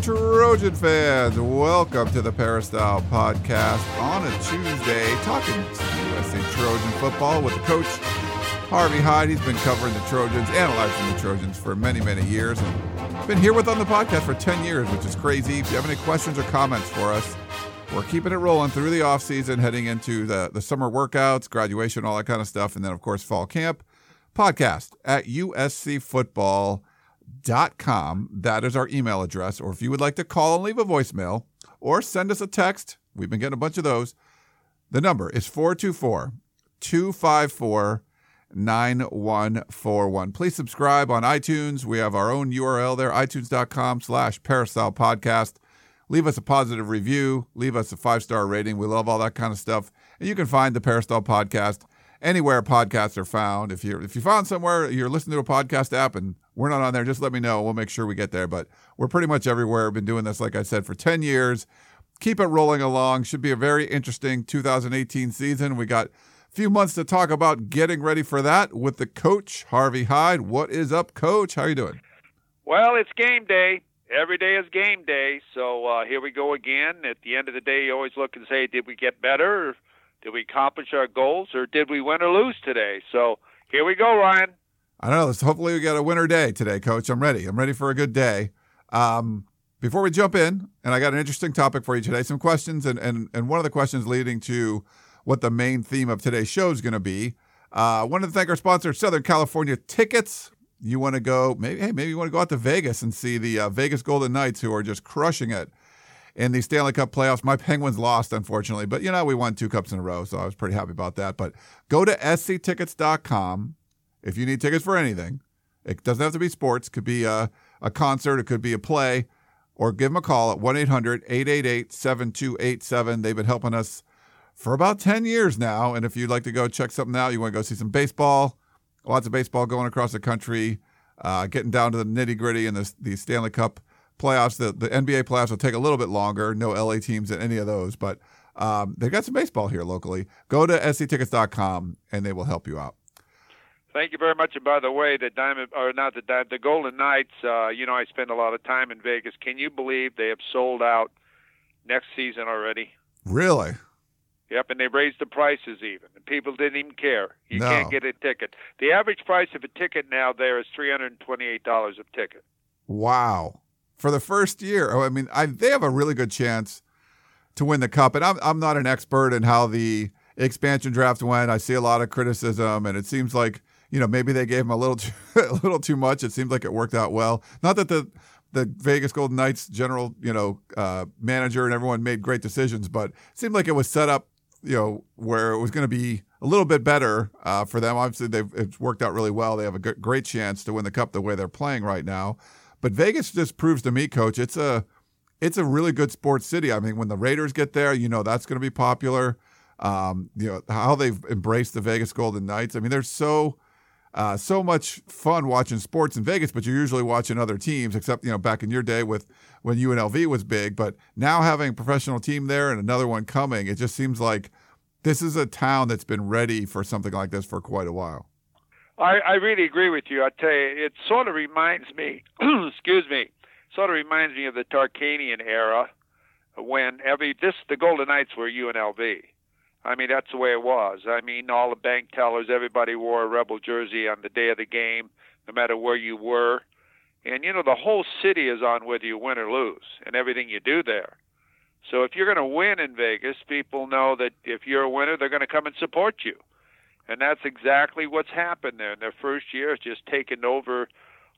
Trojan fans. Welcome to the Peristyle Podcast on a Tuesday, talking USC Trojan football with the coach, Harvey Hyde. He's been covering the Trojans, analyzing the Trojans for many, many years, and been here with on the podcast for 10 years, which is crazy. If you have any questions or comments for us, we're keeping it rolling through the off season, heading into the, the summer workouts, graduation, all that kind of stuff, and then, of course, fall camp. Podcast at USC Football com. That is our email address. Or if you would like to call and leave a voicemail or send us a text, we've been getting a bunch of those. The number is 424 254 9141. Please subscribe on iTunes. We have our own URL there, itunes.com slash peristyle podcast. Leave us a positive review. Leave us a five star rating. We love all that kind of stuff. And you can find the Peristyle podcast anywhere podcasts are found. If you're if you found somewhere you're listening to a podcast app and we're not on there, just let me know. We'll make sure we get there. But we're pretty much everywhere. We've been doing this, like I said, for 10 years. Keep it rolling along. Should be a very interesting 2018 season. We got a few months to talk about getting ready for that with the coach, Harvey Hyde. What is up, coach? How are you doing? Well, it's game day. Every day is game day. So uh, here we go again. At the end of the day, you always look and say, did we get better? Did we accomplish our goals or did we win or lose today? So here we go, Ryan. I don't know. Hopefully, we get a winter day today, Coach. I'm ready. I'm ready for a good day. Um, before we jump in, and I got an interesting topic for you today. Some questions, and and and one of the questions leading to what the main theme of today's show is going to be. Uh, wanted to thank our sponsor, Southern California Tickets. You want to go? Maybe hey, maybe you want to go out to Vegas and see the uh, Vegas Golden Knights, who are just crushing it in the Stanley Cup playoffs. My Penguins lost, unfortunately, but you know, we won two cups in a row, so I was pretty happy about that. But go to sctickets.com if you need tickets for anything. It doesn't have to be sports, it could be a, a concert, it could be a play, or give them a call at 1 800 888 7287. They've been helping us for about 10 years now. And if you'd like to go check something out, you want to go see some baseball, lots of baseball going across the country, uh, getting down to the nitty gritty in the, the Stanley Cup playoffs. The, the NBA playoffs will take a little bit longer. No LA teams in any of those, but um, they've got some baseball here locally. Go to sctickets.com and they will help you out. Thank you very much. And by the way, the Diamond or not the the Golden Knights. Uh, you know, I spend a lot of time in Vegas. Can you believe they have sold out next season already? Really? Yep, and they raised the prices even, and people didn't even care. You No. can't get a ticket. The average price of a ticket now there is three hundred and twenty-eight dollars a ticket. Wow. For the first year, oh, I mean, I, they have a really good chance to win the cup. And I'm, I'm not an expert in how the expansion draft went. I see a lot of criticism, and it seems like you know maybe they gave him a little too, a little too much. It seems like it worked out well. Not that the the Vegas Golden Knights general you know uh, manager and everyone made great decisions, but it seemed like it was set up you know where it was going to be a little bit better uh, for them. Obviously, they've it's worked out really well. They have a g- great chance to win the cup the way they're playing right now. But Vegas just proves to me, Coach, it's a it's a really good sports city. I mean, when the Raiders get there, you know that's going to be popular. Um, you know how they've embraced the Vegas Golden Knights. I mean, they're so uh, so much fun watching sports in Vegas, but you're usually watching other teams. Except you know back in your day with when UNLV was big, but now having a professional team there and another one coming, it just seems like this is a town that's been ready for something like this for quite a while. I, I really agree with you. I tell you, it sort of reminds me, excuse me, sort of reminds me of the Tarkanian era when every this the Golden Knights were UNLV. I mean, that's the way it was. I mean, all the bank tellers, everybody wore a Rebel jersey on the day of the game, no matter where you were. And you know, the whole city is on whether you win or lose, and everything you do there. So if you're going to win in Vegas, people know that if you're a winner, they're going to come and support you. And that's exactly what's happened there. In their first year, it's just taken over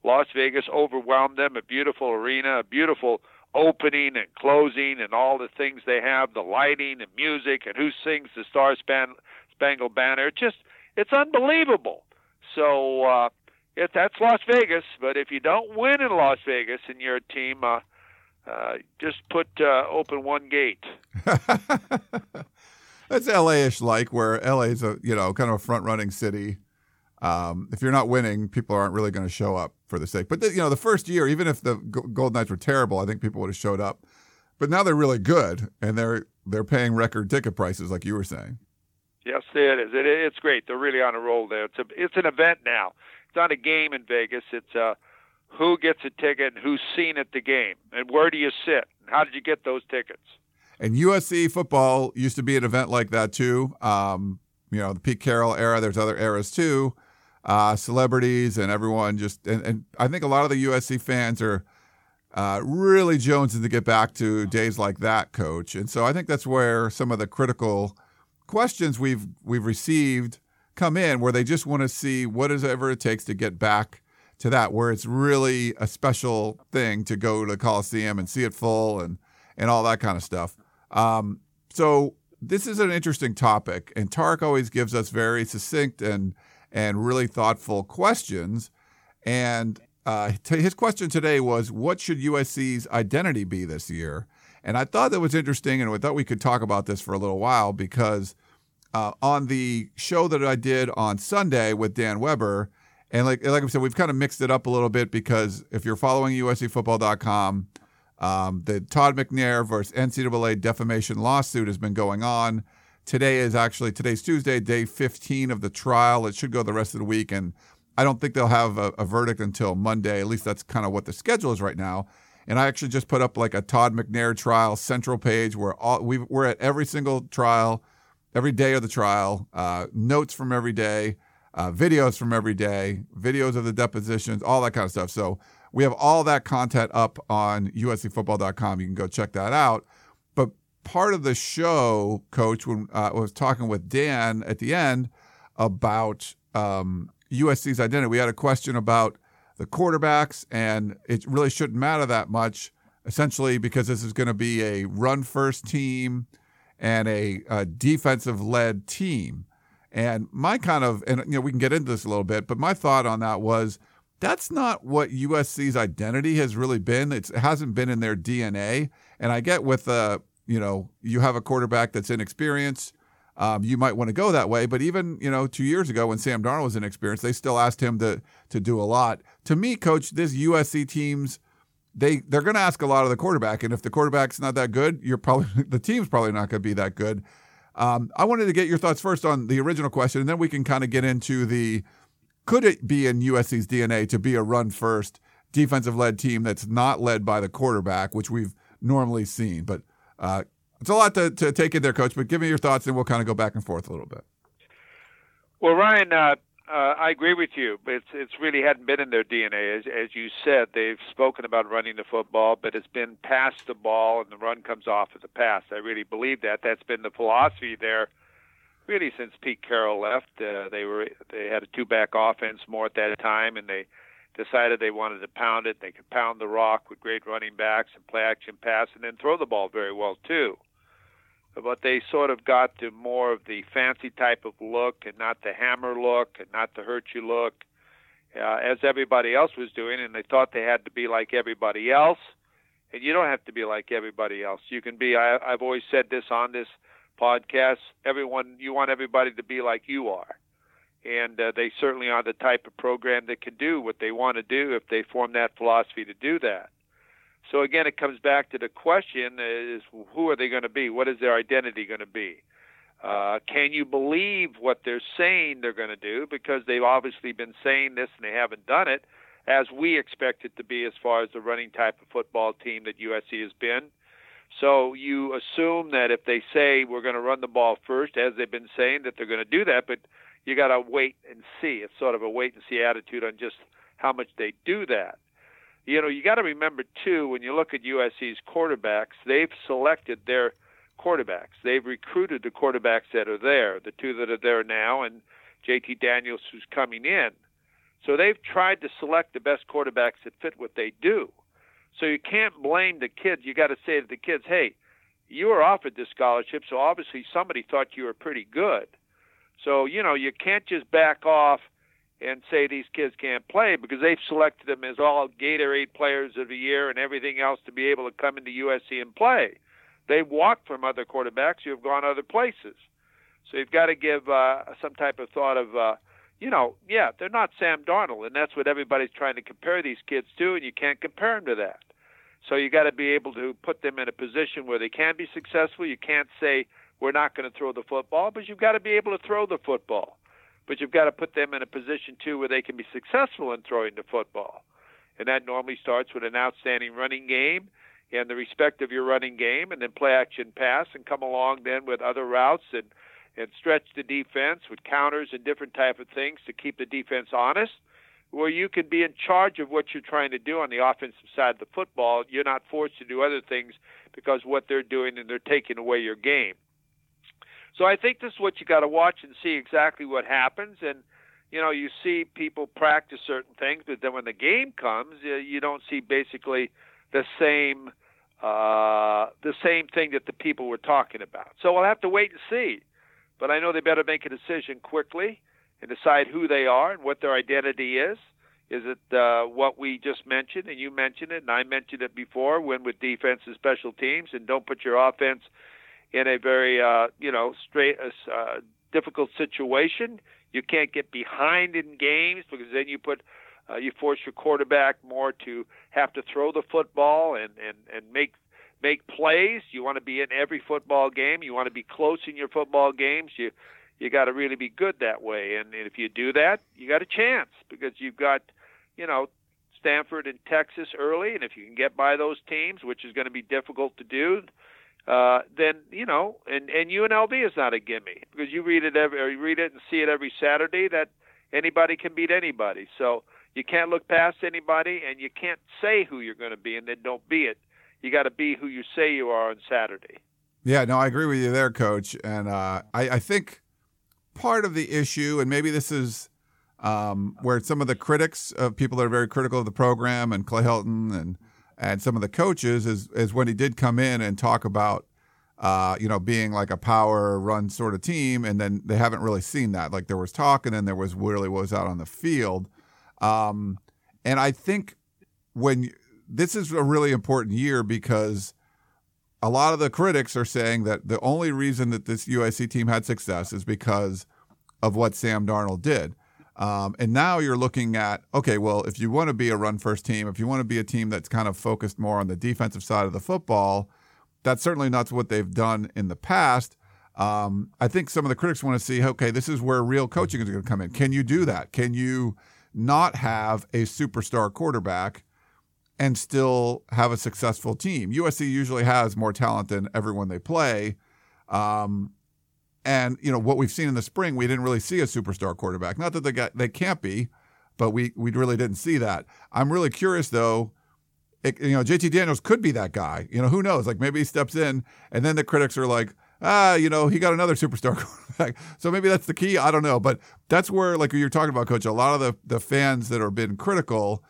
Las Vegas, overwhelmed them. A beautiful arena, a beautiful opening and closing, and all the things they have, the lighting and music, and who sings the Star Span- Spangled Banner. It's just, it's unbelievable. So uh, if that's Las Vegas, but if you don't win in Las Vegas and you're a team, uh, Uh, just put uh, open one gate. That's LA-ish like, where LA is a you know kind of a front-running city. Um, if you're not winning, people aren't really going to show up for the sake. But the, you know, the first year, even if the Golden Knights were terrible, I think people would have showed up. But now they're really good, and they're they're paying record ticket prices, like you were saying. Yes, it is. It, it's great. They're really on a roll there. It's a it's an event now. It's not a game in Vegas. It's uh, who gets a ticket and who's seen at the game, and where do you sit, and how did you get those tickets? And USC football used to be an event like that too. Um, you know, the Pete Carroll era. There's other eras too. Uh, celebrities and everyone just and, and I think a lot of the USC fans are uh, really jonesing to get back to days like that, Coach. And so I think that's where some of the critical questions we've we've received come in, where they just want to see what is ever it takes to get back to that, where it's really a special thing to go to the Coliseum and see it full and and all that kind of stuff. Um, so this is an interesting topic, and Tarek always gives us very succinct and and really thoughtful questions. And uh, t- his question today was, "What should USC's identity be this year?" And I thought that was interesting, and I thought we could talk about this for a little while because uh, on the show that I did on Sunday with Dan Weber, and like like I said, we've kind of mixed it up a little bit because if you're following USCFootball.com, um, the Todd McNair versus NCAA defamation lawsuit has been going on. Today is actually today's Tuesday, day 15 of the trial. It should go the rest of the week, and I don't think they'll have a, a verdict until Monday. At least that's kind of what the schedule is right now. And I actually just put up like a Todd McNair trial central page where all we we're at every single trial, every day of the trial, uh, notes from every day, uh, videos from every day, videos of the depositions, all that kind of stuff. So we have all that content up on USCFootball.com. You can go check that out. Part of the show, Coach, when uh, I was talking with Dan at the end about um, USC's identity, we had a question about the quarterbacks, and it really shouldn't matter that much, essentially, because this is going to be a run first team and a, a defensive led team. And my kind of, and you know, we can get into this a little bit, but my thought on that was that's not what USC's identity has really been. It's, it hasn't been in their DNA. And I get with, uh, you know, you have a quarterback that's inexperienced. Um, you might want to go that way, but even you know, two years ago when Sam Darnold was inexperienced, they still asked him to to do a lot. To me, coach, this USC teams they they're going to ask a lot of the quarterback, and if the quarterback's not that good, you're probably the team's probably not going to be that good. Um, I wanted to get your thoughts first on the original question, and then we can kind of get into the could it be in USC's DNA to be a run first defensive led team that's not led by the quarterback, which we've normally seen. But uh, it's a lot to, to take in there, Coach. But give me your thoughts, and we'll kind of go back and forth a little bit. Well, Ryan, uh, uh, I agree with you, it's it's really hadn't been in their DNA. As as you said, they've spoken about running the football, but it's been pass the ball, and the run comes off of the pass. I really believe that. That's been the philosophy there, really since Pete Carroll left. Uh, they were they had a two back offense more at that time, and they decided they wanted to pound it. They could pound the rock with great running backs and play action pass, and then throw the ball very well too but they sort of got to more of the fancy type of look and not the hammer look and not the hurt you look, uh, as everybody else was doing, and they thought they had to be like everybody else. And you don't have to be like everybody else. You can be. I, I've always said this on this podcast. Everyone, you want everybody to be like you are, and uh, they certainly are the type of program that can do what they want to do if they form that philosophy to do that. So again, it comes back to the question: is who are they going to be? What is their identity going to be? Uh, can you believe what they're saying they're going to do? Because they've obviously been saying this and they haven't done it, as we expect it to be as far as the running type of football team that USC has been. So you assume that if they say we're going to run the ball first, as they've been saying, that they're going to do that, but you got to wait and see. It's sort of a wait and see attitude on just how much they do that you know, you got to remember too when you look at USC's quarterbacks, they've selected their quarterbacks. They've recruited the quarterbacks that are there, the two that are there now, and JT Daniels who's coming in. So they've tried to select the best quarterbacks that fit what they do. So you can't blame the kids. You got to say to the kids, "Hey, you were offered this scholarship, so obviously somebody thought you were pretty good." So you know you can't just back off and say these kids can't play because they've selected them as all Gatorade players of the year and everything else to be able to come into USC and play. They've walked from other quarterbacks who have gone other places. So you've got to give uh, some type of thought of, uh, you know, yeah, they're not Sam Darnold, and that's what everybody's trying to compare these kids to, and you can't compare them to that. So you got to be able to put them in a position where they can be successful. You can't say we're not going to throw the football, but you've got to be able to throw the football. But you've got to put them in a position too where they can be successful in throwing the football. And that normally starts with an outstanding running game and the respect of your running game and then play action pass and come along then with other routes and and stretch the defense with counters and different type of things to keep the defense honest where you can be in charge of what you're trying to do on the offensive side of the football you're not forced to do other things because what they're doing and they're taking away your game so I think this is what you got to watch and see exactly what happens. And you know, you see people practice certain things, but then when the game comes, you don't see basically the same uh, the same thing that the people were talking about. So we'll have to wait and see. But I know they better make a decision quickly and decide who they are and what their identity is. Is it uh, what we just mentioned, and you mentioned it, and I mentioned it before? Win with defense and special teams, and don't put your offense in a very uh, you know straight uh, uh, difficult situation. You can't get behind in games because then you put uh, you force your quarterback more to have to throw the football and and and make make plays. You want to be in every football game. You want to be close in your football games. You you got to really be good that way. And, and if you do that, you got a chance because you've got you know Stanford and Texas early, and if you can get by those teams, which is going to be difficult to do, uh, then you know, and and UNLV is not a gimme because you read it every, or you read it and see it every Saturday that anybody can beat anybody. So you can't look past anybody, and you can't say who you're going to be and then don't be it. You got to be who you say you are on Saturday. Yeah, no, I agree with you there, Coach. And uh, I, I think part of the issue, and maybe this is um, where some of the critics of people that are very critical of the program and Clay Helton and and some of the coaches is is when he did come in and talk about uh, you know being like a power run sort of team, and then they haven't really seen that. Like there was talk, and then there was really was out on the field. Um, and I think when this is a really important year because a lot of the critics are saying that the only reason that this USC team had success is because of what Sam Darnold did. Um, and now you're looking at okay, well, if you want to be a run first team, if you want to be a team that's kind of focused more on the defensive side of the football, that's certainly not what they've done in the past. Um, I think some of the critics want to see, okay, this is where real coaching is going to come in. Can you do that? Can you not have a superstar quarterback and still have a successful team? USC usually has more talent than everyone they play. Um, and you know what we've seen in the spring, we didn't really see a superstar quarterback. Not that they got they can't be, but we we really didn't see that. I'm really curious though. It, you know, JT Daniels could be that guy. You know, who knows? Like maybe he steps in, and then the critics are like, ah, you know, he got another superstar quarterback. So maybe that's the key. I don't know, but that's where, like you're talking about, Coach. A lot of the the fans that have been critical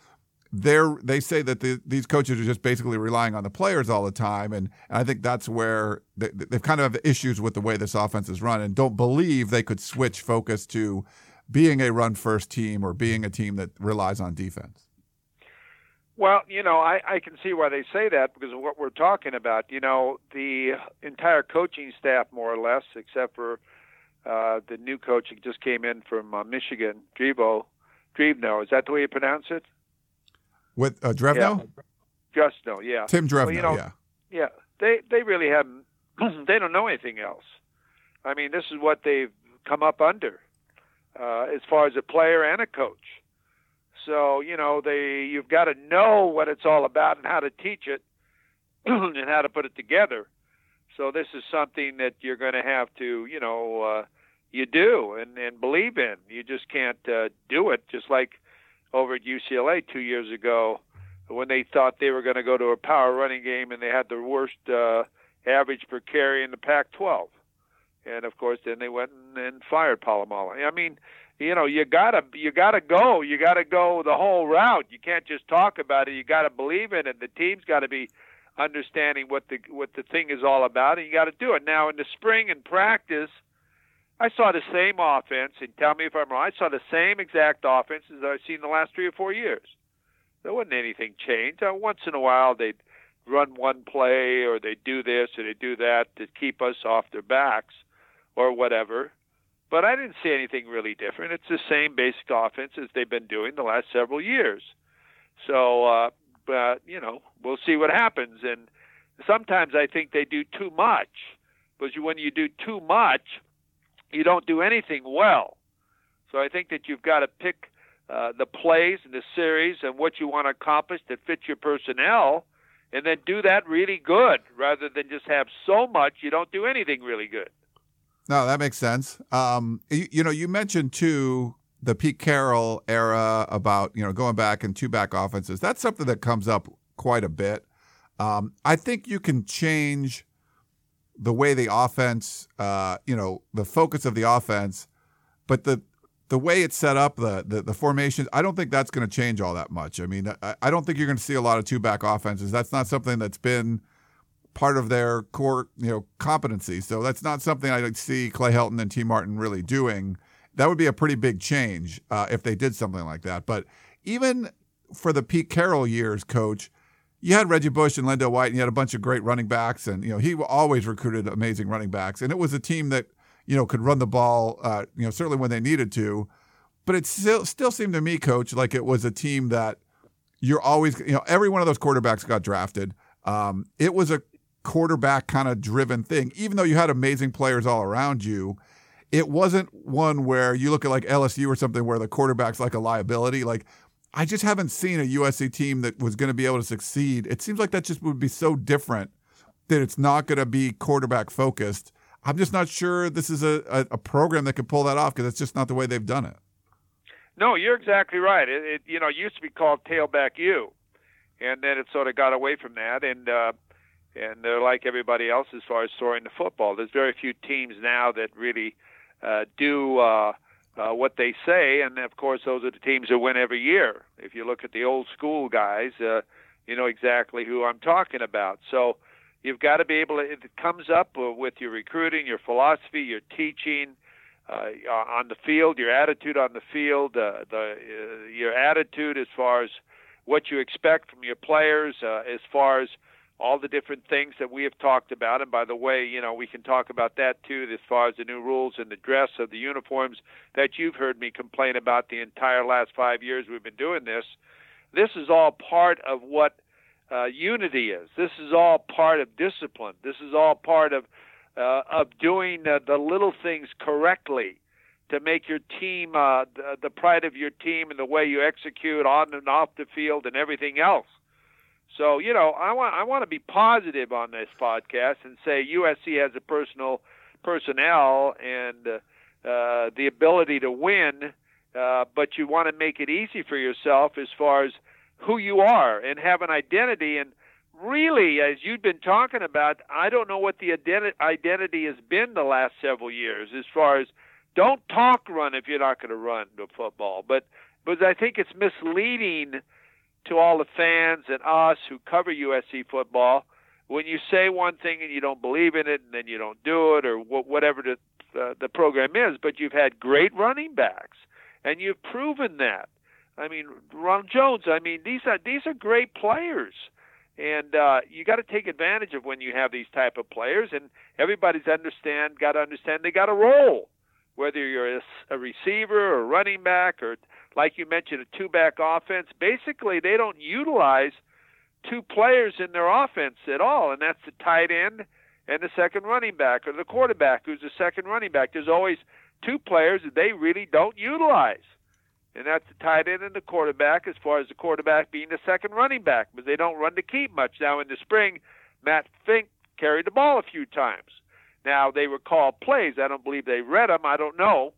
they're they say that the, these coaches are just basically relying on the players all the time, and, and I think that's where they, they've kind of have issues with the way this offense is run, and don't believe they could switch focus to being a run first team or being a team that relies on defense. Well, you know, I, I can see why they say that because of what we're talking about. You know, the entire coaching staff, more or less, except for uh, the new coach that just came in from uh, Michigan, Drevo, Drevno. Is that the way you pronounce it? With uh, Drevno? Yeah. no, yeah. Tim Drevno, well, you know, yeah. Yeah, they they really haven't. they don't know anything else. I mean, this is what they've come up under, uh, as far as a player and a coach. So you know, they you've got to know what it's all about and how to teach it, and how to put it together. So this is something that you're going to have to, you know, uh, you do and and believe in. You just can't uh, do it just like over at UCLA two years ago when they thought they were going to go to a power running game and they had the worst uh, average per carry in the Pac-12. And of course, then they went and, and fired Polamalu. I mean, you know, you gotta you gotta go. You gotta go the whole route. You can't just talk about it. You gotta believe in it. The team's got to be understanding what the what the thing is all about, and you got to do it. Now in the spring in practice, I saw the same offense, and tell me if I'm wrong. I saw the same exact offense as I've seen the last three or four years. There wasn't anything changed. Uh, once in a while, they'd run one play, or they'd do this, or they'd do that to keep us off their backs, or whatever. But I didn't see anything really different. It's the same basic offense as they've been doing the last several years. So, uh, but you know, we'll see what happens. And sometimes I think they do too much, because when you do too much, you don't do anything well. So I think that you've got to pick uh, the plays and the series and what you want to accomplish that fits your personnel, and then do that really good rather than just have so much you don't do anything really good. No, that makes sense. Um, you, you know, you mentioned too the Pete Carroll era about you know going back and two back offenses. That's something that comes up quite a bit. Um, I think you can change the way the offense, uh, you know, the focus of the offense, but the the way it's set up, the the, the formations, I don't think that's going to change all that much. I mean, I, I don't think you're going to see a lot of two back offenses. That's not something that's been part of their core, you know, competency. So that's not something I see Clay Helton and Tee Martin really doing. That would be a pretty big change uh, if they did something like that. But even for the Pete Carroll years, coach, you had Reggie Bush and LenDale White, and you had a bunch of great running backs, and you know he always recruited amazing running backs, and it was a team that you know could run the ball, uh, you know certainly when they needed to, but it still still seemed to me, coach, like it was a team that you're always you know every one of those quarterbacks got drafted. Um, it was a quarterback kind of driven thing, even though you had amazing players all around you. It wasn't one where you look at like LSU or something where the quarterback's like a liability. Like I just haven't seen a USC team that was going to be able to succeed. It seems like that just would be so different that it's not going to be quarterback focused. I'm just not sure this is a, a, a program that could pull that off because it's just not the way they've done it. No, you're exactly right. It, it you know used to be called tailback U, and then it sort of got away from that, and uh, and they're like everybody else as far as throwing the football. There's very few teams now that really uh, do. Uh, uh, what they say, and of course those are the teams that win every year. If you look at the old school guys, uh, you know exactly who I'm talking about. So you've got to be able to. It comes up with your recruiting, your philosophy, your teaching. Uh, on the field, your attitude on the field, uh, the uh, your attitude as far as what you expect from your players, uh, as far as all the different things that we have talked about. And by the way, you know, we can talk about that too, as far as the new rules and the dress of the uniforms that you've heard me complain about the entire last five years we've been doing this. This is all part of what uh, unity is. This is all part of discipline. This is all part of uh, of doing uh, the little things correctly to make your team uh, the, the pride of your team and the way you execute on and off the field and everything else. So you know, I want I want to be positive on this podcast and say USC has a personal personnel and uh, uh, the ability to win, uh, but you want to make it easy for yourself as far as who you are and have an identity. And really, as you've been talking about, I don't know what the identi- identity has been the last several years as far as don't talk run if you're not going to run the football, but but I think it's misleading to all the fans and us who cover USC football, when you say one thing and you don't believe in it, and then you don't do it, or whatever the uh, the program is, but you've had great running backs, and you've proven that. I mean, Ron Jones. I mean, these are these are great players, and uh, you got to take advantage of when you have these type of players. And everybody's understand got to understand they got a role, whether you're a, a receiver or running back or like you mentioned, a two back offense. Basically, they don't utilize two players in their offense at all, and that's the tight end and the second running back, or the quarterback who's the second running back. There's always two players that they really don't utilize, and that's the tight end and the quarterback, as far as the quarterback being the second running back, but they don't run to keep much. Now, in the spring, Matt Fink carried the ball a few times. Now, they were called plays. I don't believe they read them. I don't know.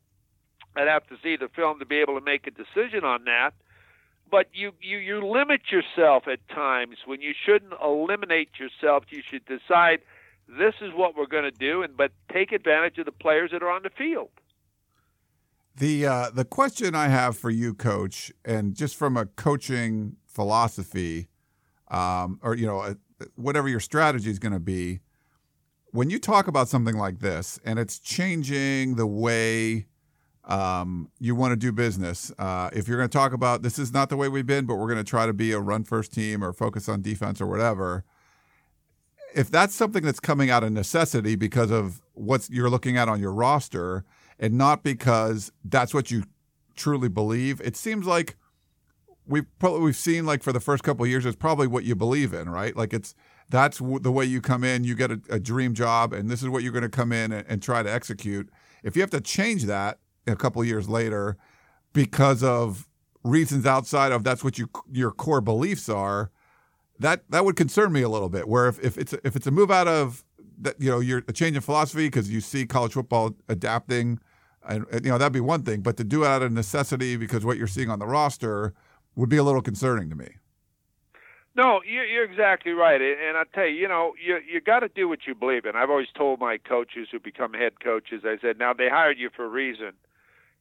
I'd have to see the film to be able to make a decision on that. But you, you, you limit yourself at times when you shouldn't eliminate yourself. You should decide this is what we're going to do, and but take advantage of the players that are on the field. The uh, the question I have for you, Coach, and just from a coaching philosophy, um, or you know, whatever your strategy is going to be, when you talk about something like this and it's changing the way um, you want to do business, uh, if you're going to talk about this is not the way we've been, but we're going to try to be a run first team or focus on defense or whatever. If that's something that's coming out of necessity because of what you're looking at on your roster and not because that's what you truly believe, it seems like we've probably we've seen like for the first couple years, it's probably what you believe in, right? Like it's that's the way you come in. You get a, a dream job, and this is what you're going to come in and, and, try to execute. If you have to change that a couple years later because of reasons outside of that's what you your core beliefs are, that that would concern me a little bit. Where if, if it's if it's a move out of that, you know, you're a change in philosophy because you see college football adapting, and, you know that'd be one thing. But to do it out of necessity because what you're seeing on the roster would be a little concerning to me. No, you're exactly right, and I tell you, you know, you you got to do what you believe in. I've always told my coaches who become head coaches, I said, now they hired you for a reason.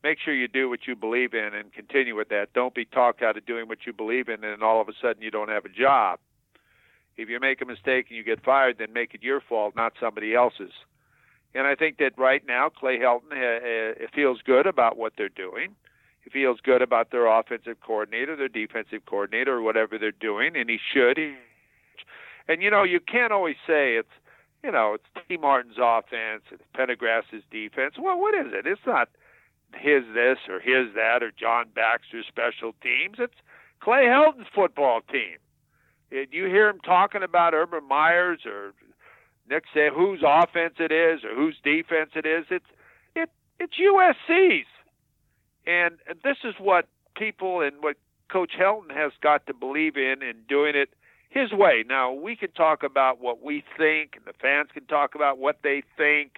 Make sure you do what you believe in and continue with that. Don't be talked out of doing what you believe in, and all of a sudden you don't have a job. If you make a mistake and you get fired, then make it your fault, not somebody else's. And I think that right now Clay Helton uh, feels good about what they're doing he feels good about their offensive coordinator, their defensive coordinator, or whatever they're doing, and he should. And you know, you can't always say it's you know it's Tee Martin's offense, it's Pendergast's defense. Well, what is it? It's not his this or his that or John Baxter's special teams. It's Clay Helton's football team. And you hear him talking about Urban Meyer's or Nick say whose offense it is or whose defense it is. It's it it's USC's. And this is what people and what Coach Helton has got to believe in and doing it his way. Now, we can talk about what we think, and the fans can talk about what they think,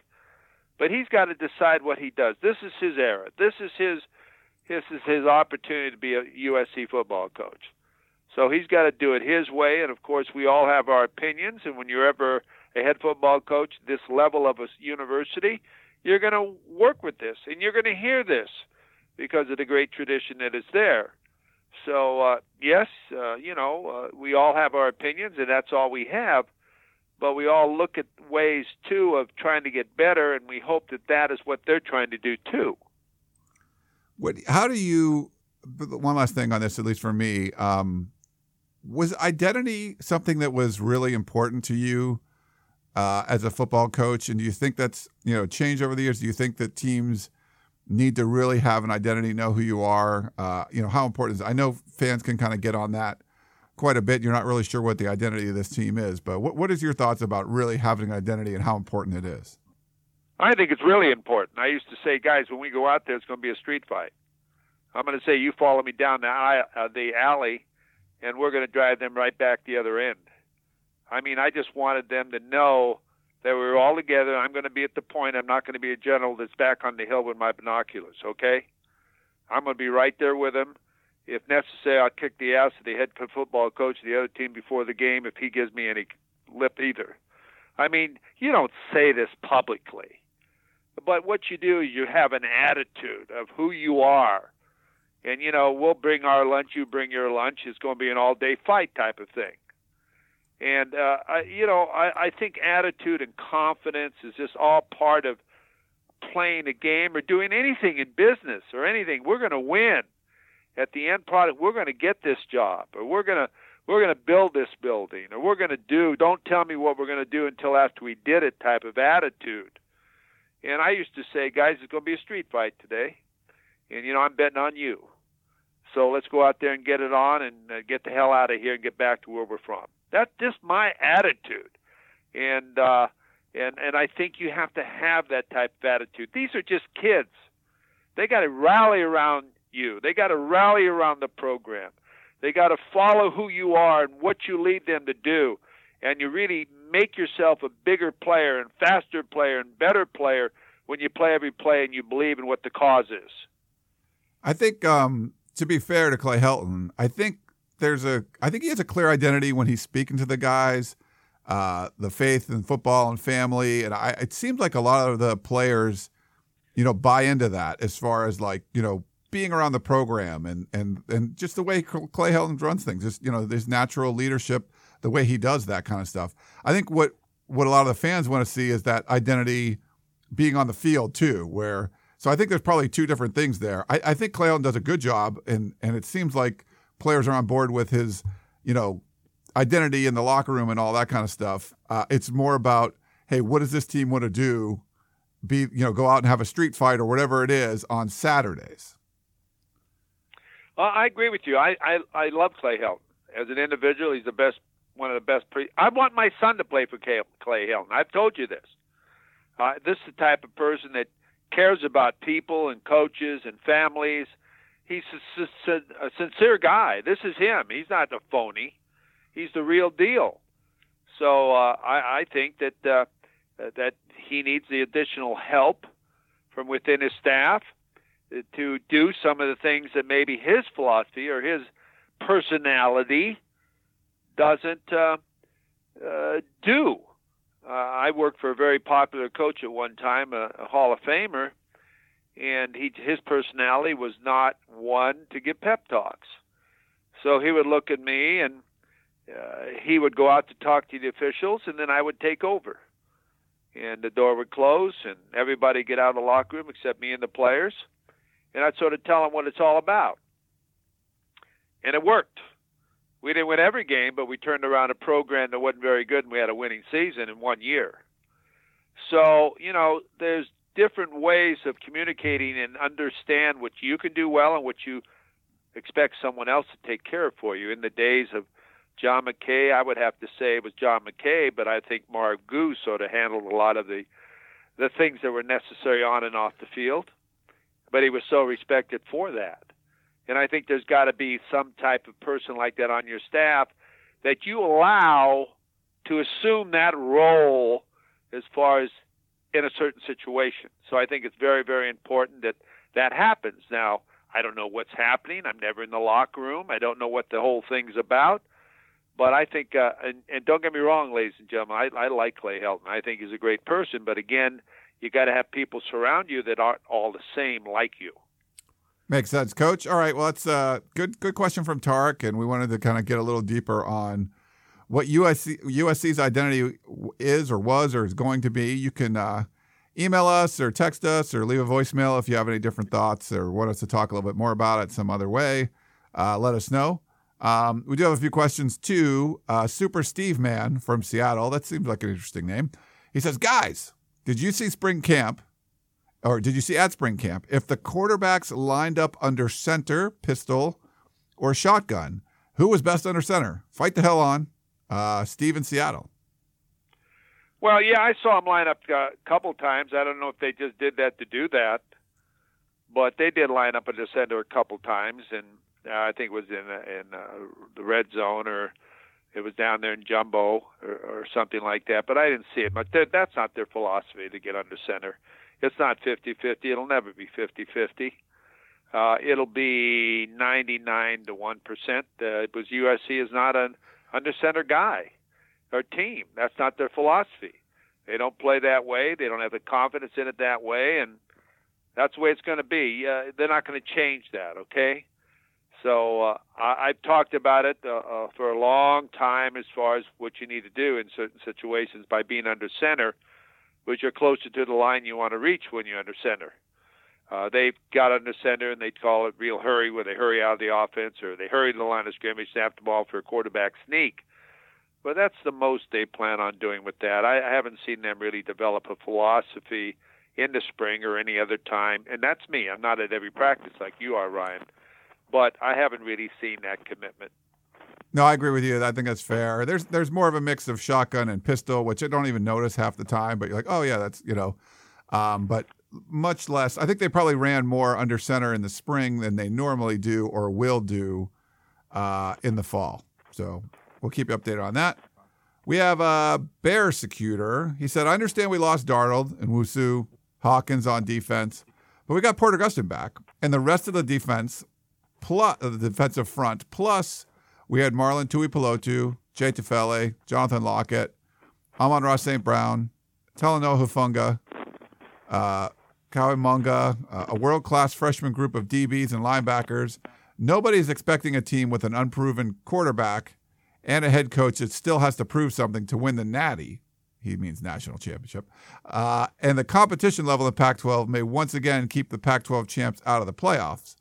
but he's got to decide what he does. This is his era. This is his this is his opportunity to be a USC football coach. So he's got to do it his way, and of course, we all have our opinions. And when you're ever a head football coach, this level of a university, you're going to work with this, and you're going to hear this because of the great tradition that is there. So uh, yes, uh, you know, uh, we all have our opinions, and that's all we have. But we all look at ways too of trying to get better, and we hope that that is what they're trying to do too. What? How do you? One last thing on this, at least for me, um, was identity something that was really important to you uh, as a football coach? And do you think that's you know changed over the years? Do you think that teams need to really have an identity, know who you are. Uh, you know, how important is it? I know fans can kind of get on that quite a bit. You're not really sure what the identity of this team is, but what, what is your thoughts about really having an identity and how important it is? I think it's really important. I used to say, guys, when we go out there, it's going to be a street fight. I'm going to say, you follow me down the, uh, the alley, and we're going to drive them right back the other end. I mean, I just wanted them to know that we were all together. I'm going to be at the point. I'm not going to be a general that's back on the hill with my binoculars. Okay, I'm going to be right there with him. If necessary, I'll kick the ass of the head football coach of the other team before the game if he gives me any lip either. I mean, you don't say this publicly, but what you do is you have an attitude of who you are. And, you know, we'll bring our lunch, you bring your lunch. It's going to be an all day fight type of thing. And uh, I, you know, I, I think attitude and confidence is just all part of playing a game or doing anything in business or anything. We're going to win. At the end product, we're going to get this job, or we're going to we're going to build this building, or we're going to do. Don't tell me what we're going to do until after we did it. Type of attitude. And I used to say, guys, it's going to be a street fight today, and you know I'm betting on you. So let's go out there and get it on and uh, get the hell out of here and get back to where we're from. That's just my attitude, and uh, and and I think you have to have that type of attitude. These are just kids. They got to rally around you. They got to rally around the program. They got to follow who you are and what you lead them to do, and you really make yourself a bigger player and faster player and better player when you play every play and you believe in what the cause is. I think, um, to be fair to Clay Helton, I think there's a I think he has a clear identity when he's speaking to the guys, uh, the faith and football and family, and I, it seems like a lot of the players, you know, buy into that as far as like you know being around the program and and and just the way Clay Helton runs things, just you know, there's natural leadership, the way he does that kind of stuff. I think what what a lot of the fans want to see is that identity being on the field too. Where so I think there's probably two different things there. I, I think Clay Helton does a good job, and and it seems like players are on board with his, you know, identity in the locker room and all that kind of stuff. Uh, it's more about hey, what does this team want to do? Be you know, go out and have a street fight or whatever it is on Saturdays. Well, I agree with you. I I, I love Clay Helton as an individual. He's the best, one of the best. Pre- I want my son to play for Clay Helton. I've told you this. Uh, this is the type of person that cares about people and coaches and families. He's a, a, a sincere guy. This is him. He's not a phony. He's the real deal. So uh, I, I think that uh, that he needs the additional help from within his staff to do some of the things that maybe his philosophy or his personality doesn't uh, uh, do. Uh, I worked for a very popular coach at one time, a, a Hall of Famer, and he his personality was not one to give pep talks. So he would look at me and uh, he would go out to talk to the officials, and then I would take over. And the door would close, and everybody get out of the locker room except me and the players. And I'd sort of tell them what it's all about. And it worked. We didn't win every game, but we turned around a program that wasn't very good, and we had a winning season in one year. So, you know, there's different ways of communicating and understand what you can do well and what you expect someone else to take care of for you. In the days of John McKay, I would have to say it was John McKay, but I think Marv Goux sort of handled a lot of the the things that were necessary on and off the field. But he was so respected for that. And I think there's got to be some type of person like that on your staff that you allow to assume that role as far as in a certain situation. So I think it's very, very important that that happens. Now, I don't know what's happening. I'm never in the locker room. I don't know what the whole thing's about. But I think, uh, and, and don't get me wrong, ladies and gentlemen, I, I like Clay Helton. I think he's a great person. But again, you got to have people surround you that aren't all the same like you. Makes sense, Coach. All right, well, that's a good good question from Tarek, and we wanted to kind of get a little deeper on what USC USC's identity is, or was, or is going to be. You can uh, email us, or text us, or leave a voicemail if you have any different thoughts, or want us to talk a little bit more about it some other way. Uh, let us know. Um, we do have a few questions too. Uh, Super Steve Man from Seattle. That seems like an interesting name. He says, "Guys, did you see spring camp, or did you see at spring camp if the quarterbacks lined up under center, pistol, or shotgun? Who was best under center? Fight the hell on, uh, Steve in Seattle." Well, yeah, I saw them line up uh, a couple times. I don't know if they just did that to do that, but they did line up under center a couple times, and uh, I think it was in uh, in uh, the red zone or it was down there in jumbo or, or something like that. But I didn't see it. But that's not their philosophy to get under center. It's not 50-50. It'll never be 50-50. Uh, it'll be 99 to 1 percent. Uh, because USC is not an under center guy or team. That's not their philosophy. They don't play that way. They don't have the confidence in it that way, and that's the way it's going to be. Uh, they're not going to change that. Okay. So uh, I, I've talked about it uh, uh, for a long time as far as what you need to do in certain situations by being under center, which are closer to the line you want to reach when you're under center. Uh, they've got under center and they call it real hurry, where they hurry out of the offense or they hurry to the line of scrimmage, snap the ball for a quarterback sneak. But that's the most they plan on doing with that. I, I haven't seen them really develop a philosophy in the spring or any other time, and that's me. I'm not at every practice like you are, Ryan but I haven't really seen that commitment. No, I agree with you. I think that's fair. There's there's more of a mix of shotgun and pistol, which I don't even notice half the time. But you're like, oh yeah, that's you know, um, but much less. I think they probably ran more under center in the spring than they normally do or will do uh, in the fall. So we'll keep you updated on that. We have a Bear Secutor. He said, I understand we lost Darnold and Nwosu, Hawkins on defense, but we got Porter Gustin back, and the rest of the defense plus uh, the defensive front. Plus, we had Marlon Tuipulotu, Jay Tufele, Jonathan Lockett, Amon-Ra St. Brown, Talanoa Hufanga, uh, Kawhi uh, a world class freshman group of DBs and linebackers. Nobody's expecting a team with an unproven quarterback and a head coach that still has to prove something to win the Natty He means national championship. Uh, and the competition level of Pac 12 may once again keep the Pac 12 champs out of the playoffs.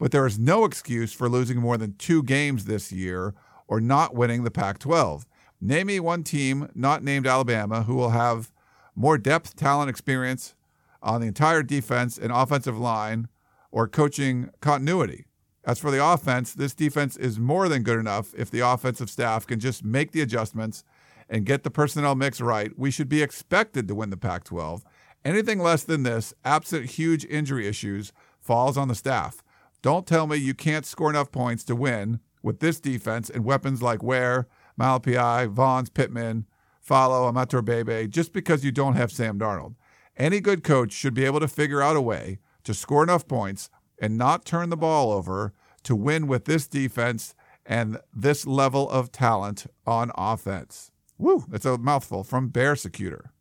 But there is no excuse for losing more than two games this year or not winning the Pac 12. Name me one team not named Alabama who will have more depth, talent, experience on the entire defense and offensive line or coaching continuity. As for the offense, this defense is more than good enough if the offensive staff can just make the adjustments and get the personnel mix right. We should be expected to win the Pac 12. Anything less than this, absent huge injury issues, falls on the staff. Don't tell me you can't score enough points to win with this defense and weapons like Ware, Malepeai, Vaughns, Pittman, Follow, Bebe, just because you don't have Sam Darnold. Any good coach should be able to figure out a way to score enough points and not turn the ball over to win with this defense and this level of talent on offense. Woo, that's a mouthful from Bear Secutor.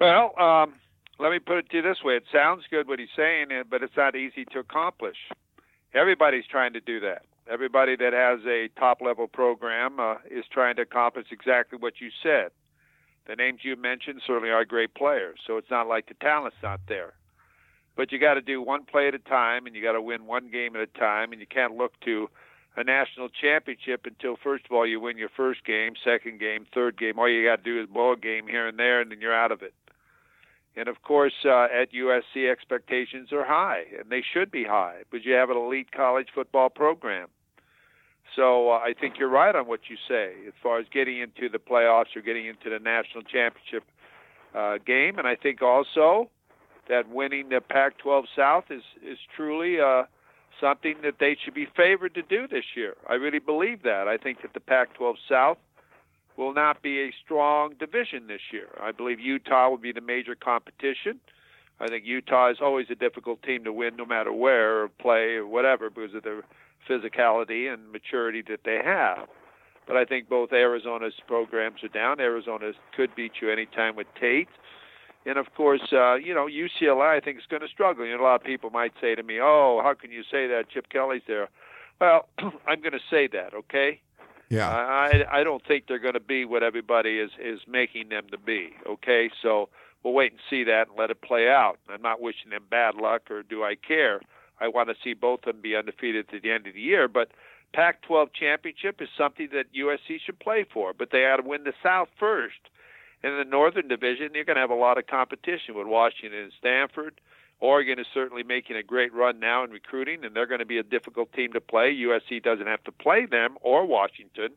Well, um, let me put it to you this way: it sounds good what he's saying, but it's not easy to accomplish. Everybody's trying to do that. Everybody that has a top level program uh, is trying to accomplish exactly what you said. The names you mentioned certainly are great players, so it's not like the talent's not there. But you got to do one play at a time, and you got to win one game at a time, and you can't look to a national championship until first of all you win your first game, second game, third game. All you got to do is blow a game here and there, and then you're out of it. And of course, uh, at USC, expectations are high, and they should be high, but you have an elite college football program. So uh, I think you're right on what you say as far as getting into the playoffs or getting into the national championship uh, game. And I think also that winning the Pac-12 South is is truly uh, something that they should be favored to do this year. I really believe that. I think that the Pac-12 South will not be a strong division this year. I believe Utah will be the major competition. I think Utah is always a difficult team to win, no matter where or play or whatever, because of their physicality and maturity that they have. But I think both Arizona's programs are down. Arizona could beat you anytime with Tate. And of course, uh, you know, UCLA I think is going to struggle. You know, a lot of people might say to me, "Oh, how can you say that? Chip Kelly's there." Well, I'm going to say that, okay? Yeah. I I don't think they're going to be what everybody is is making them to be. Okay, so we'll wait and see that and let it play out. I'm not wishing them bad luck or do I care. I want to see both of them be undefeated to the end of the year, but Pac-12 championship is something that USC should play for, but they got to win the South first. In the Northern Division, you're going to have a lot of competition with Washington and Stanford. Oregon is certainly making a great run now in recruiting, and they're going to be a difficult team to play. USC doesn't have to play them or Washington,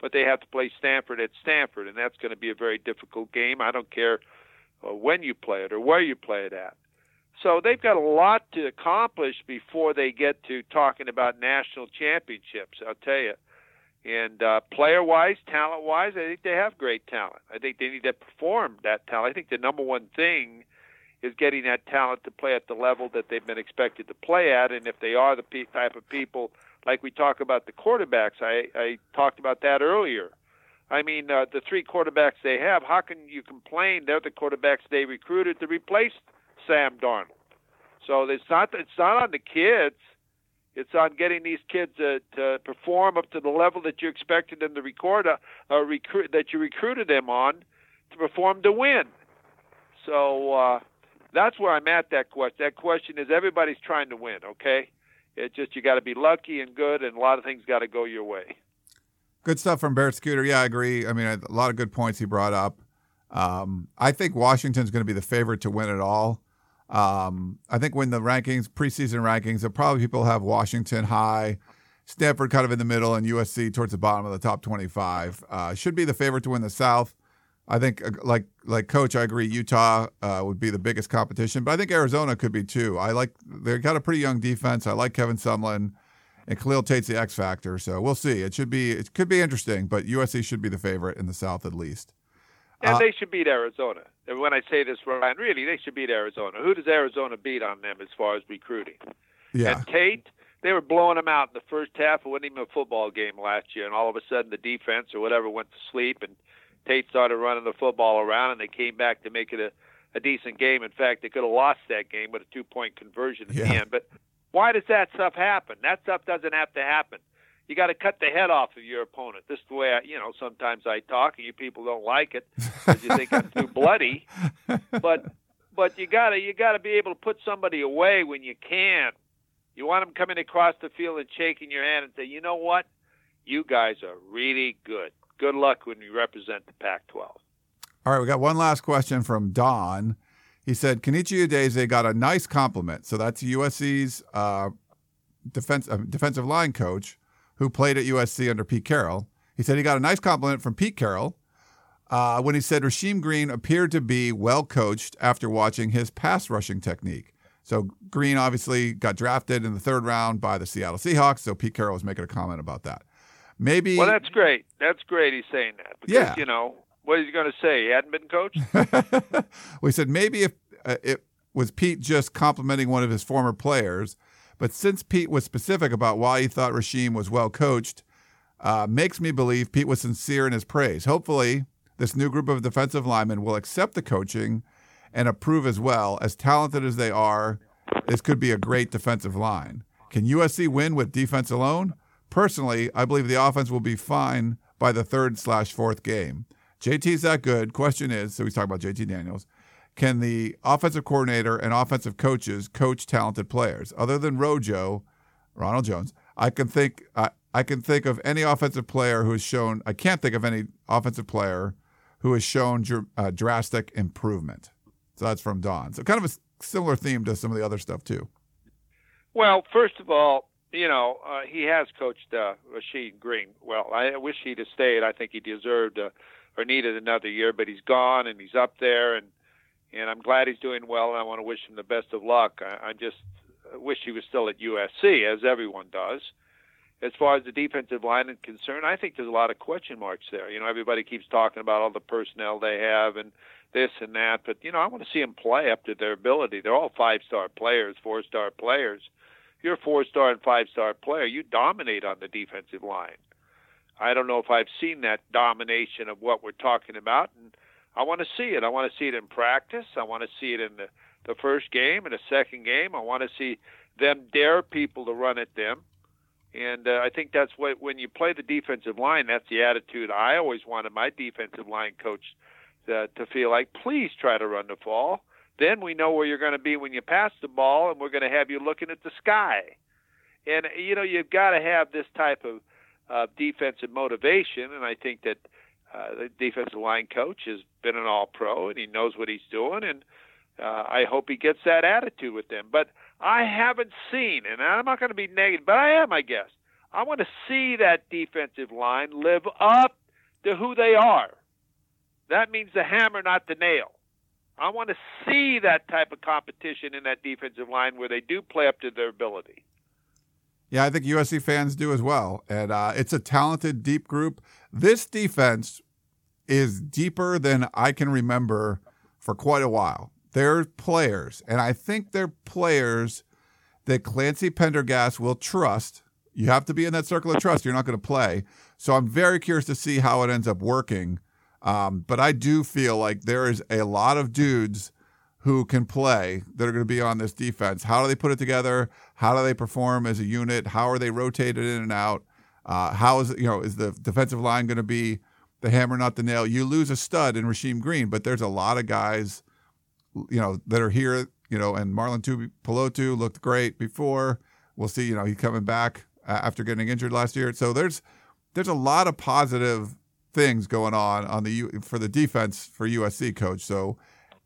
but they have to play Stanford at Stanford, and that's going to be a very difficult game. I don't care uh, when you play it or where you play it at. So they've got a lot to accomplish before they get to talking about national championships. I'll tell you. And uh, player-wise, talent-wise, I think they have great talent. I think they need to perform that talent. I think the number one thing is getting that talent to play at the level that they've been expected to play at. And if they are the pe- type of people, like we talk about the quarterbacks, I, I talked about that earlier. I mean, uh, the three quarterbacks they have, how can you complain they're the quarterbacks they recruited to replace Sam Darnold? So it's not it's not on the kids. It's on getting these kids to, to perform up to the level that you expected them to record, uh, uh, recruit that you recruited them on to perform to win. So uh, that's where I'm at. That question. That question is everybody's trying to win. Okay, it's just you got to be lucky and good, and a lot of things got to go your way. Good stuff from Barrett Scooter. Yeah, I agree. I mean, a lot of good points he brought up. Um, I think Washington's going to be the favorite to win it all. Um, I think when the rankings, preseason rankings, there probably people have Washington high, Stanford kind of in the middle, and USC towards the bottom of the top 25. Uh, should be the favorite to win the South. I think, uh, like like Coach, I agree. Utah uh, would be the biggest competition, but I think Arizona could be too. I like they got a pretty young defense. I like Kevin Sumlin, and Khalil Tate's the X factor. So we'll see. It should be it could be interesting, but USC should be the favorite in the South at least. And uh, they should beat Arizona. And when I say this, Ryan, really, they should beat Arizona. Who does Arizona beat on them as far as recruiting? Yeah. And Tate, they were blowing them out in the first half. It wasn't even a football game last year, and all of a sudden the defense or whatever went to sleep, and Tate started running the football around, and they came back to make it a, a decent game. In fact, they could have lost that game with a two point conversion at yeah. the end. But why does that stuff happen? That stuff doesn't have to happen. you got to cut the head off of your opponent. This is the way I, you know, sometimes I talk, and you people don't like it because you think I'm too bloody. But but you gotta you gotta be able to put somebody away when you can. You want them coming across the field and shaking your hand and say, you know what, you guys are really good. Good luck when you represent the Pac-12. All right, we got one last question from Don. He said Kenechi Udeze got a nice compliment. So that's USC's uh, defense uh, defensive line coach who played at USC under Pete Carroll. He said he got a nice compliment from Pete Carroll uh, when he said Rasheem Green appeared to be well coached after watching his pass rushing technique. So Green obviously got drafted in the third round by the Seattle Seahawks. So Pete Carroll was making a comment about that. Maybe. Well, that's great. That's great. He's saying that because yeah. you know what is he going to say? He hadn't been coached. we said maybe if uh, it was Pete just complimenting one of his former players, but since Pete was specific about why he thought Rasheem was well coached, uh, makes me believe Pete was sincere in his praise. Hopefully, this new group of defensive linemen will accept the coaching and approve as well. As talented as they are, this could be a great defensive line. Can USC win with defense alone? Personally, I believe the offense will be fine by the third slash fourth game. JT's that good. Question is, so he's talking about JT Daniels. Can the offensive coordinator and offensive coaches coach talented players? Other than Rojo, Ronald Jones, I can think I, I can think of any offensive player who has shown. I can't think of any offensive player who has shown dr- uh, drastic improvement. So that's from Don. So kind of a similar theme to some of the other stuff too. Well, first of all, you know uh, he has coached uh, Rasheem Green. Well, I wish he'd have stayed. I think he deserved uh, or needed another year, but he's gone and he's up there and and I'm glad he's doing well, and I want to wish him the best of luck. I, I just wish he was still at USC, as everyone does. As far as the defensive line is concerned, I think there's a lot of question marks there. You know, everybody keeps talking about all the personnel they have and this and that, but you know, I want to see them play up to their ability. They're all five-star players, four-star players. You're a four-star and five-star player, you dominate on the defensive line. I don't know if I've seen that domination of what we're talking about, and I want to see it. I want to see it in practice. I want to see it in the, the first game and the second game. I want to see them dare people to run at them. And uh, I think that's what when you play the defensive line, that's the attitude I always wanted my defensive line coach to, to feel like. Please try to run the ball. Then we know where you're going to be when you pass the ball, and we're going to have you looking at the sky. And you know you've got to have this type of uh, defensive motivation, and I think that uh, the defensive line coach has been an all pro and he knows what he's doing and uh, I hope he gets that attitude with them. But I haven't seen, and I'm not going to be negative, but I am, I guess. I want to see that defensive line live up to who they are. That means the hammer, not the nail. I want to see that type of competition in that defensive line where they do play up to their ability. Yeah, I think USC fans do as well. And uh, it's a talented, deep group. This defense is deeper than I can remember for quite a while. They're players, and I think they're players that Clancy Pendergast will trust. You have to be in that circle of trust. You're not going to play. So I'm very curious to see how it ends up working. Um, but I do feel like there is a lot of dudes who can play that are going to be on this defense. How do they put it together? How do they perform as a unit? How are they rotated in and out? Uh, how is you know is the defensive line going to be the hammer, not the nail? You lose a stud in Rasheem Green, but there's a lot of guys, you know, that are here. You know, and Marlon Tuipulotu looked great before. We'll see. You know, he's coming back after getting injured last year. So there's there's a lot of positive things going on on the for the defense for USC coach. So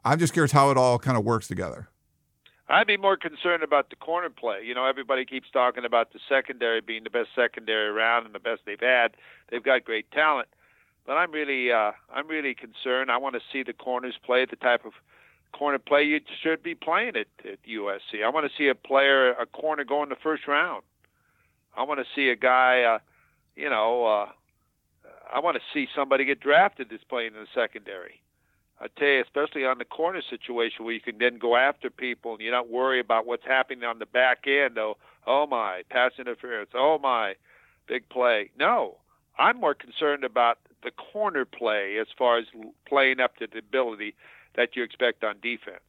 I'm just curious how it all kind of works together. I'd be more concerned about the corner play. You know, everybody keeps talking about the secondary being the best secondary around and the best they've had. They've got great talent, but I'm really, uh, I'm really concerned. I want to see the corners play the type of corner play you should be playing at, at USC. I want to see a player, a corner, go in the first round. I want to see a guy, uh, you know, uh, I want to see somebody get drafted that's playing in the secondary. I tell you, especially on the corner situation where you can then go after people and you don't worry about what's happening on the back end. Oh, oh my, pass interference. Oh my, big play. No, I'm more concerned about the corner play as far as playing up to the ability that you expect on defense.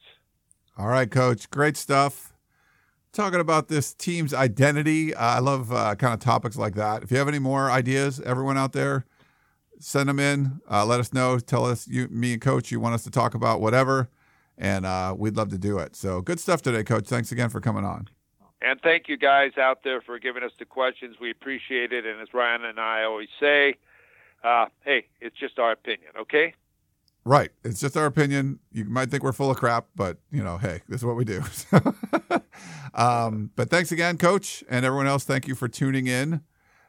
All right, coach. Great stuff. talking about this team's identity. Uh, I love uh, kind of topics like that. If you have any more ideas, everyone out there, send them in. Uh, let us know. Tell us, you, me and Coach, you want us to talk about whatever, and uh, we'd love to do it. So good stuff today, Coach. Thanks again for coming on. And thank you guys out there for giving us the questions. We appreciate it. And as Ryan and I always say, uh, hey, it's just our opinion, okay? Right. It's just our opinion. You might think we're full of crap, but you know, hey, this is what we do. um, but thanks again, Coach, and everyone else. Thank you for tuning in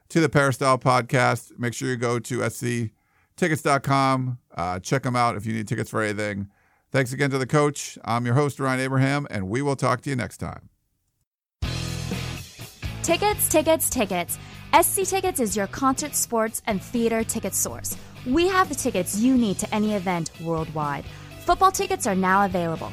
to the Peristyle podcast. Make sure you go to sctickets.com. Uh, check them out if you need tickets for anything. Thanks again to the coach. I'm your host, Ryan Abraham, and we will talk to you next time. Tickets, tickets, tickets. SC Tickets is your concert, sports, and theater ticket source. We have the tickets you need to any event worldwide. Football tickets are now available.